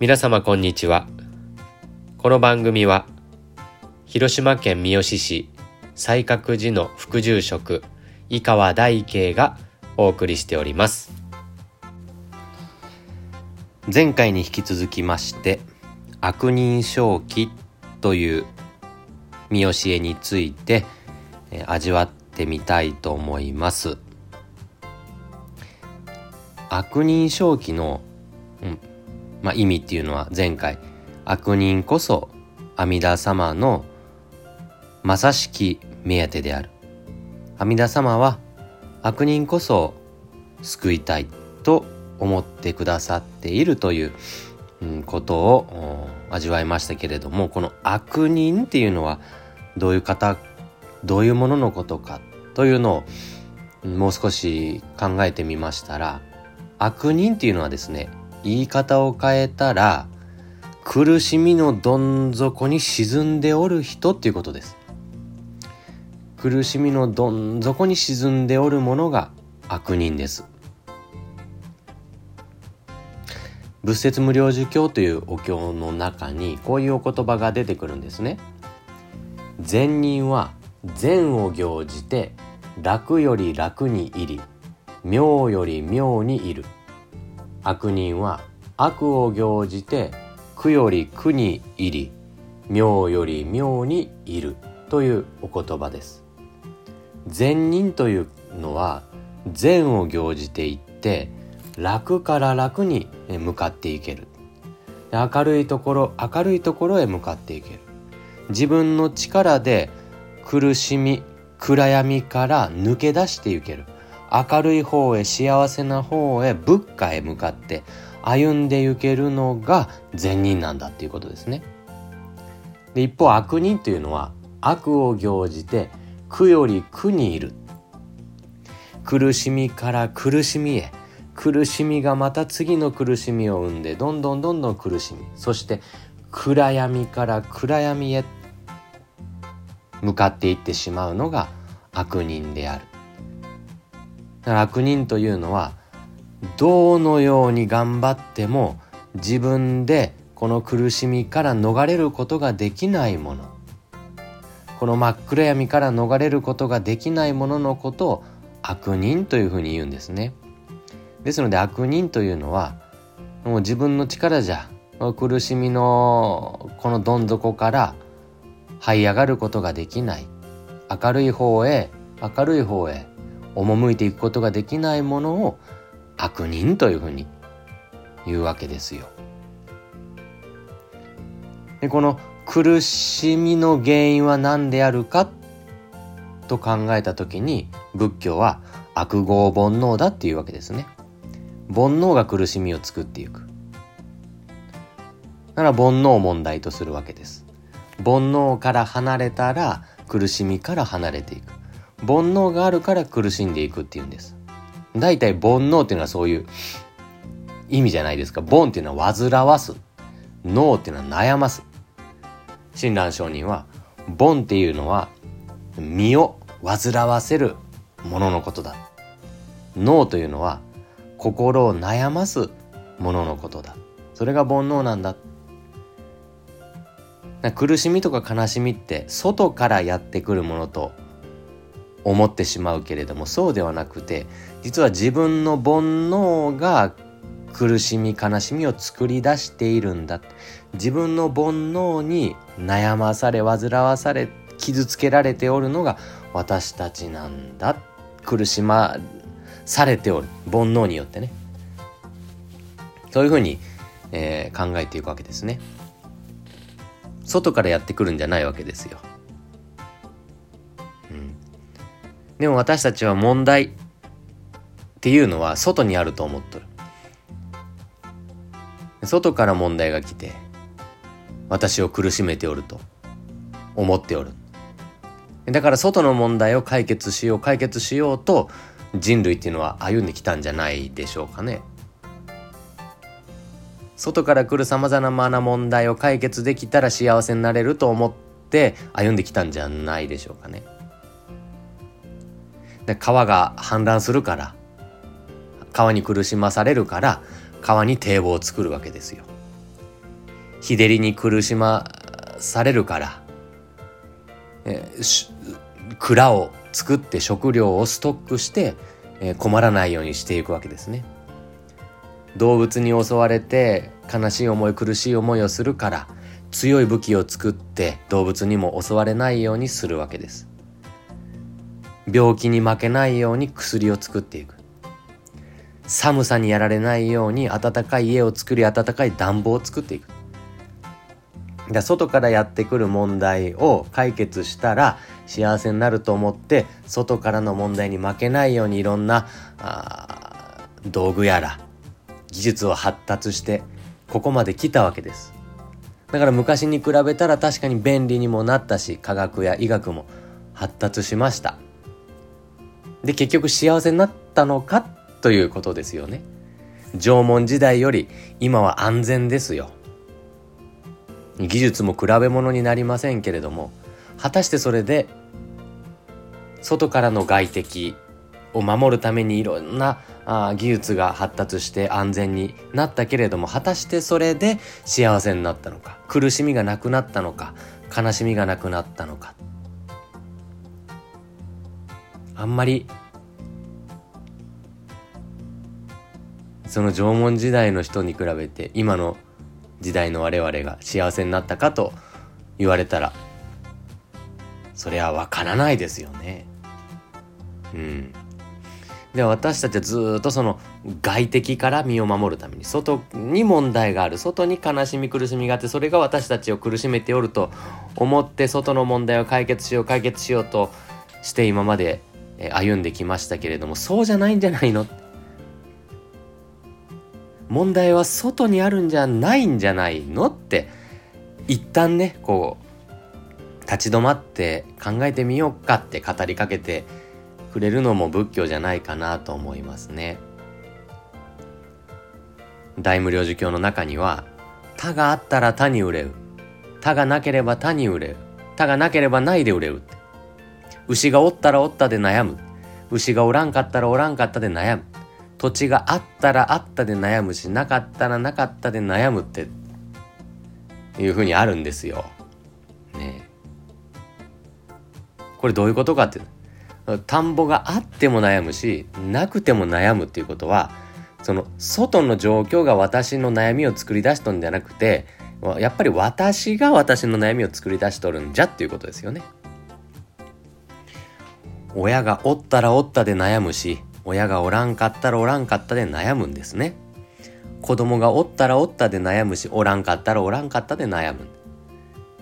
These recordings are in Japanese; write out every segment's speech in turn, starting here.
皆様こんにちは。この番組は広島県三次市西角寺の副住職井川大慶がお送りしております。前回に引き続きまして悪人正気という見教えについて味わってみたいと思います。悪人正気の、うんまあ、意味っていうのは前回悪人こそ阿弥陀様のまさしき目当てである。阿弥陀様は悪人こそ救いたいと思ってくださっているという、うん、ことを味わいましたけれどもこの悪人っていうのはどういう方どういうもののことかというのをもう少し考えてみましたら悪人っていうのはですね言い方を変えたら苦しみのどん底に沈んでおる人っていうことです。苦しみのどん底に沈んでおるものが悪人です。仏説無量寿経というお経の中にこういうお言葉が出てくるんですね。善人は善を行じて楽より楽に入り妙より妙にいる。悪人は悪を行じて苦より苦に入り妙より妙にいるというお言葉です。善人というのは善を行じていって楽から楽に向かっていける。明るいところ明るいところへ向かっていける。自分の力で苦しみ暗闇から抜け出していける。明るい方へ幸せな方へ仏家へ向かって歩んでいけるのが善人なんだっていうことですね。で一方悪人というのは悪を行じて苦より苦にいる。苦しみから苦しみへ苦しみがまた次の苦しみを生んでどんどんどんどん苦しみそして暗闇から暗闇へ向かっていってしまうのが悪人である。悪人というのはどのように頑張っても自分でこの苦しみから逃れることができないもの。この真っ暗闇から逃れることができないもののことを悪人というふうに言うんですね。ですので悪人というのはもう自分の力じゃ苦しみのこのどん底から這い上がることができない。明るい方へ明るい方へ赴いていくことができないものを悪人というふうに言うわけですよ。でこの苦しみの原因は何であるかと考えた時に仏教は悪業煩悩だっていうわけですね。煩悩が苦しみを作っていく。なら煩悩を問題とするわけです。煩悩から離れたら苦しみから離れていく。煩悩があるから苦しんでいくっていうんです。大体煩悩っていうのはそういう意味じゃないですか。煩っていうのは煩わす。脳っていうのは悩ます。親鸞上人は煩っていうのは身を煩わせるもののことだ。脳というのは心を悩ますもののことだ。それが煩悩なんだ。苦しみとか悲しみって外からやってくるものと思ってしまうけれどもそうではなくて実は自分の煩悩が苦しみ悲しみを作り出しているんだ。自分の煩悩に悩まされ煩わされ傷つけられておるのが私たちなんだ。苦しまされておる。煩悩によってね。そういうふうに、えー、考えていくわけですね。外からやってくるんじゃないわけですよ。でも私たちは問題っていうのは外にあると思っとる。外から問題が来て私を苦しめておると思っておる。だから外の問題を解決しよう解決しようと人類っていうのは歩んできたんじゃないでしょうかね。外から来るさまざまな問題を解決できたら幸せになれると思って歩んできたんじゃないでしょうかね。で川が氾濫するから川に苦しまされるから川に堤防を作るわけですよ。日照りに苦しまされるから、え、蔵を作って食料をストックして、え、困らないようにしていくわけですね。動物に襲われて悲しい思い苦しい思いをするから強い武器を作って動物にも襲われないようにするわけです病気に負けないように薬を作っていく。寒さにやられないように暖かい家を作り暖かい暖房を作っていく。だ外からやってくる問題を解決したら幸せになると思って外からの問題に負けないようにいろんな道具やら技術を発達してここまで来たわけです。だから昔に比べたら確かに便利にもなったし科学や医学も発達しました。で結局幸せになったのかということですよね。縄文時代より今は安全ですよ。技術も比べ物になりませんけれども果たしてそれで外からの外敵を守るためにいろんなあ技術が発達して安全になったけれども果たしてそれで幸せになったのか苦しみがなくなったのか悲しみがなくなったのか。あんまりその縄文時代の人に比べて今の時代の我々が幸せになったかと言われたらそれは分からないですよね。うん。で私たちはずっとその外敵から身を守るために外に問題がある外に悲しみ苦しみがあってそれが私たちを苦しめておると思って外の問題を解決しよう解決しようとして今まで歩んできましたけれどもそうじゃないんじゃないの？問題は外にあるんじゃないんじゃないの？って一旦ねこう立ち止まって考えてみようかって語りかけてくれるのも仏教じゃないかなと思いますね。大無量寿経の中には「他があったら他に売れる」「他がなければ他に売れる」「他がなければないで売れる」牛がおったらおったで悩む牛がおらんかったらおらんかったで悩む土地があったらあったで悩むしなかったらなかったで悩むっていうふうにあるんですよ。ねこれどういうことかって田んぼがあっても悩むしなくても悩むっていうことはその外の状況が私の悩みを作り出しとんじゃなくてやっぱり私が私の悩みを作り出しとるんじゃっていうことですよね。親がおったらおったで悩むし親がおらんかったらおらんかったで悩むんですね。子供がおったらおったで悩むしおらんかったらおらんかったで悩む。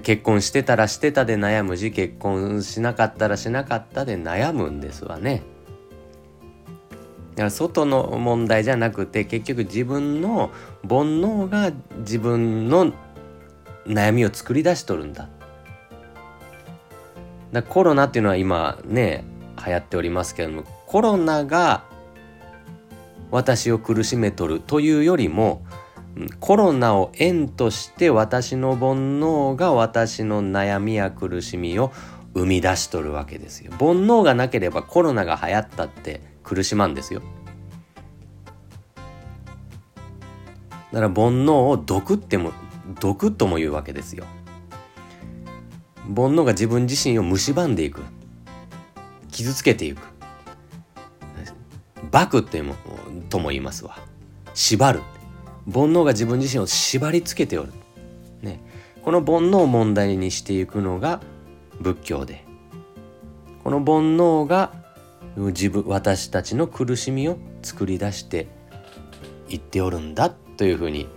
結婚してたらしてたで悩むし結婚しなかったらしなかったで悩むんですわね。だから外の問題じゃなくて結局自分の煩悩が自分の悩みを作り出しとるんだ。だコロナっていうのは今ね流行っておりますけれどもコロナが私を苦しめとるというよりもコロナを縁として私の煩悩が私の悩みや苦しみを生み出しとるわけですよ。煩悩がなければコロナが流行ったって苦しまんですよ。だから煩悩を毒っても毒とも言うわけですよ。煩悩が自分自身を蝕んでいく。傷つけていく。爆ってもとも言いますわ。縛る。煩悩が自分自身を縛りつけておる、ね、この煩悩を問題にしていくのが仏教で。この煩悩が自分私たちの苦しみを作り出していっておるんだというふうに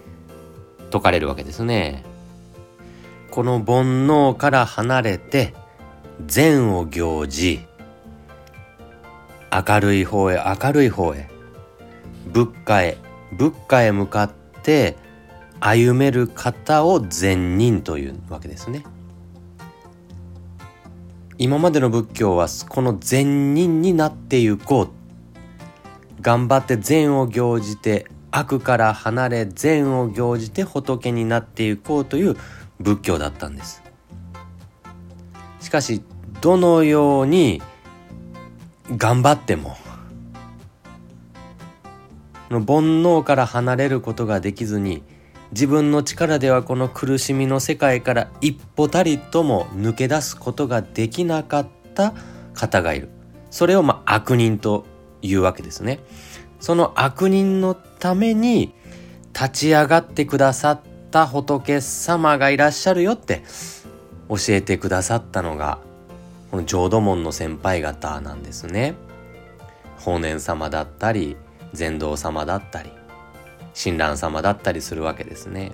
説かれるわけですね。この煩悩から離れて善を行じ明るい方へ明るい方へ仏家へ仏家へ向かって歩める方を善人というわけですね。今までの仏教はこの善人になっていこう頑張って善を行じて悪から離れ善を行じて仏になっていこうという仏教だったんです。しかしどのように頑張っても煩悩から離れることができずに自分の力ではこの苦しみの世界から一歩たりとも抜け出すことができなかった方がいる。それをまあ悪人というわけですね。その悪人のために立ち上がってくださった仏様がいらっしゃるよって教えてくださったのがこの浄土門の先輩方なんですね。法然様だったり禅道様だったり親鸞様だったりするわけですね。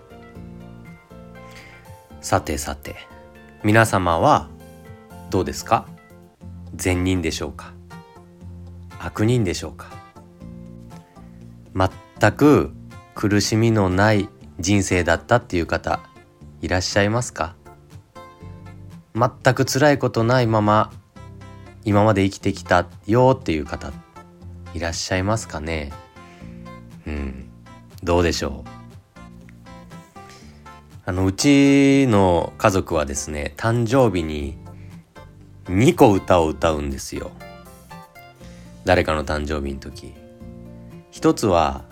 さてさて皆様はどうですか？善人でしょうか？悪人でしょうか？全く苦しみのない人生だったっていう方いらっしゃいますか？全く辛いことないまま今まで生きてきたよっていう方いらっしゃいますかね？うん。どうでしょう？あのうちの家族はですね誕生日に2個歌を歌うんですよ。誰かの誕生日の時。一つは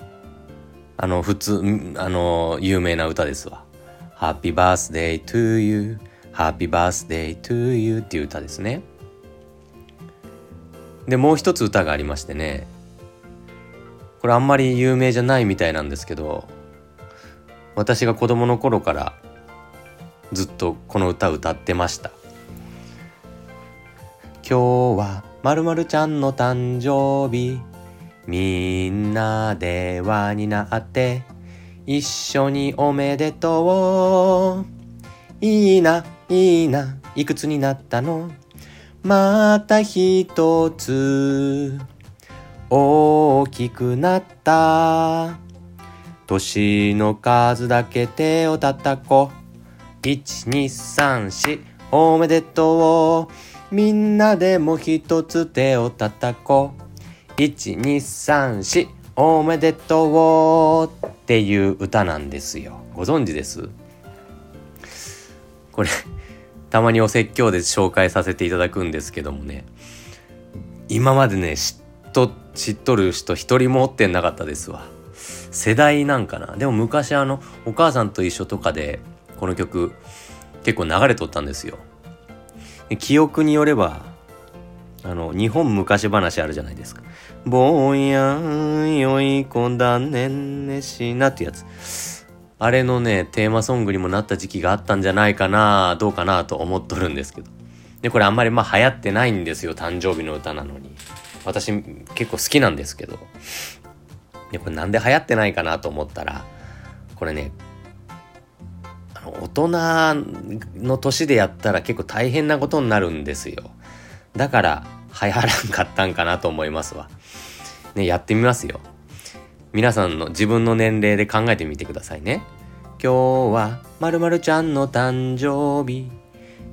あの普通あの有名な歌ですわ「Happy Birthday to You. Happy Birthday to You」っていう歌ですね。でもう一つ歌がありましてね。これあんまり有名じゃないみたいなんですけど私が子供の頃からずっとこの歌歌ってました。今日はまるまるちゃんの誕生日。みんなで輪になって一緒におめでとう。いいないいないくつになったの？また一つ。大きくなった。年の数だけ手を叩こう。1234おめでとう。みんなでも一つ手を叩こう。1234おめでとうっていう歌なんですよ。ご存知です？これ、たまにお説教で紹介させていただくんですけどもね、今までね、知っと、知っとる人一人もおってなかったですわ。世代なんかな。でも昔あの、お母さんと一緒とかで、この曲結構流れとったんですよ。記憶によれば、あの、日本昔話あるじゃないですか。ぼんやんよいこだねんねしなってやつ。あれのね、テーマソングにもなった時期があったんじゃないかな、どうかなと思っとるんですけど。で、これあんまりまあ流行ってないんですよ、誕生日の歌なのに。私結構好きなんですけど。で、これなんで流行ってないかなと思ったら、これね、大人の年でやったら結構大変なことになるんですよ。だから流行らんかったんかなと思いますわ。ね、やってみますよ。皆さんの自分の年齢で考えてみてくださいね。今日はまるちゃんの誕生日。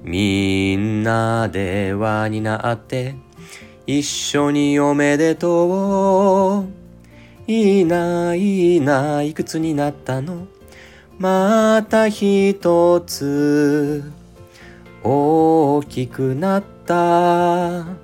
みんなで輪になって一緒におめでとう。いいな、いいな、いくつになったのまた一つ大きくなった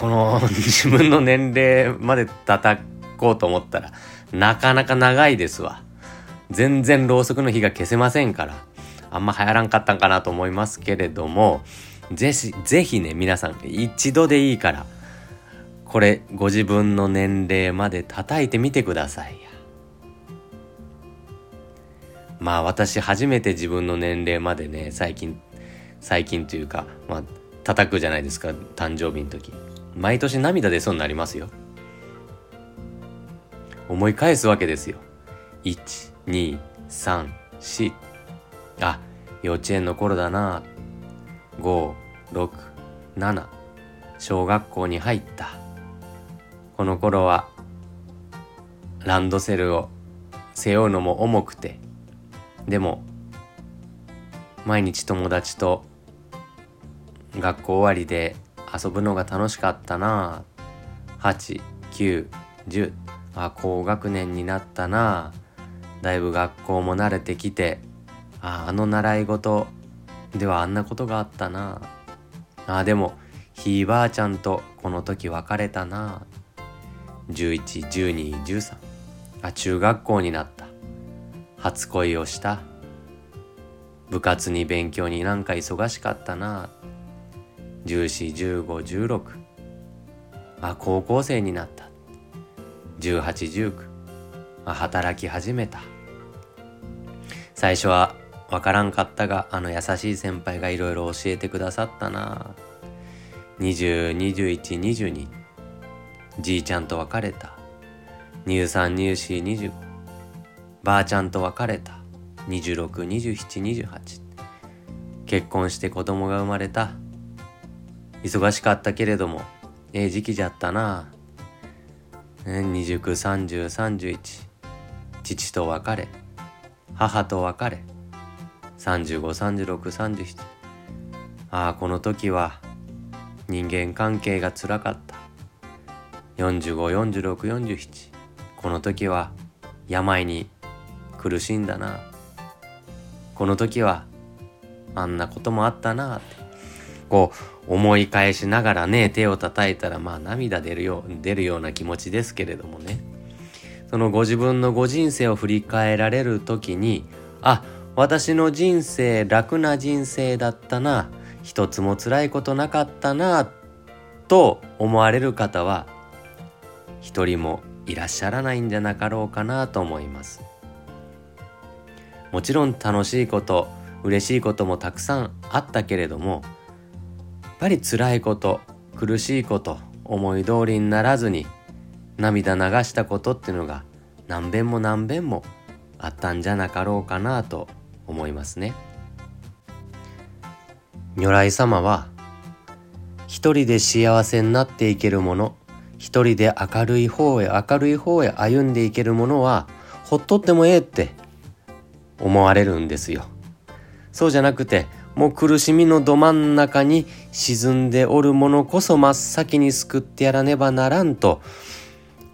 この 自分の年齢まで叩こうと思ったら、なかなか長いですわ。全然ろうそくの火が消せませんから、あんま流行らんかったんかなと思いますけれども、ぜひ、ぜひね、皆さん、一度でいいから、これ、ご自分の年齢まで叩いてみてください。まあ私初めて自分の年齢までね最近最近というかまあ叩くじゃないですか誕生日の時毎年涙出そうになりますよ。思い返すわけですよ。1234あ幼稚園の頃だな。567小学校に入った。この頃はランドセルを背負うのも重くて。でも毎日友達と学校終わりで遊ぶのが楽しかったな。8910あ高学年になったな。だいぶ学校も慣れてきて。ああの習い事ではあんなことがあったな。あでもひいばあちゃんとこの時別れたな。111213あ中学校になった。初恋をした。部活に勉強になんか忙しかったな。141516あ高校生になった。1819あ働き始めた。最初はわからんかったがあの優しい先輩がいろいろ教えてくださったな。202122じいちゃんと別れた。乳酸乳歯25ばあちゃんと別れた。262728結婚して子供が生まれた。忙しかったけれどもええ時期じゃったな。293031父と別れ母と別れ353637ああこの時は人間関係がつらかった。454647この時は病に苦しんだな。この時はあんなこともあったなって。こう思い返しながらね手を叩いたらまあ涙出るよう出るような気持ちですけれどもね。そのご自分のご人生を振り返られる時にあ私の人生楽な人生だったな一つも辛いことなかったなと思われる方は一人もいらっしゃらないんじゃなかろうかなと思います。もちろん楽しいこと嬉しいこともたくさんあったけれどもぱり辛いこと苦しいこと思い通りにならずに涙流したことっていうのが何遍も何遍もあったんじゃなかろうかなと思いますね。如来様は一人で幸せになっていけるもの一人で明るい方へ明るい方へ歩んでいけるものはほっとってもええって思われるんですよ。そうじゃなくてもう苦しみのど真ん中に沈んでおる者こそ真っ先に救ってやらねばならんと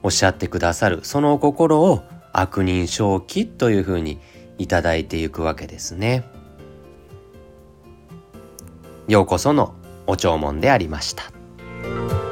おっしゃってくださるその心を悪人正気というふうにいただいていくわけですね。ようこそのお弔問でありました。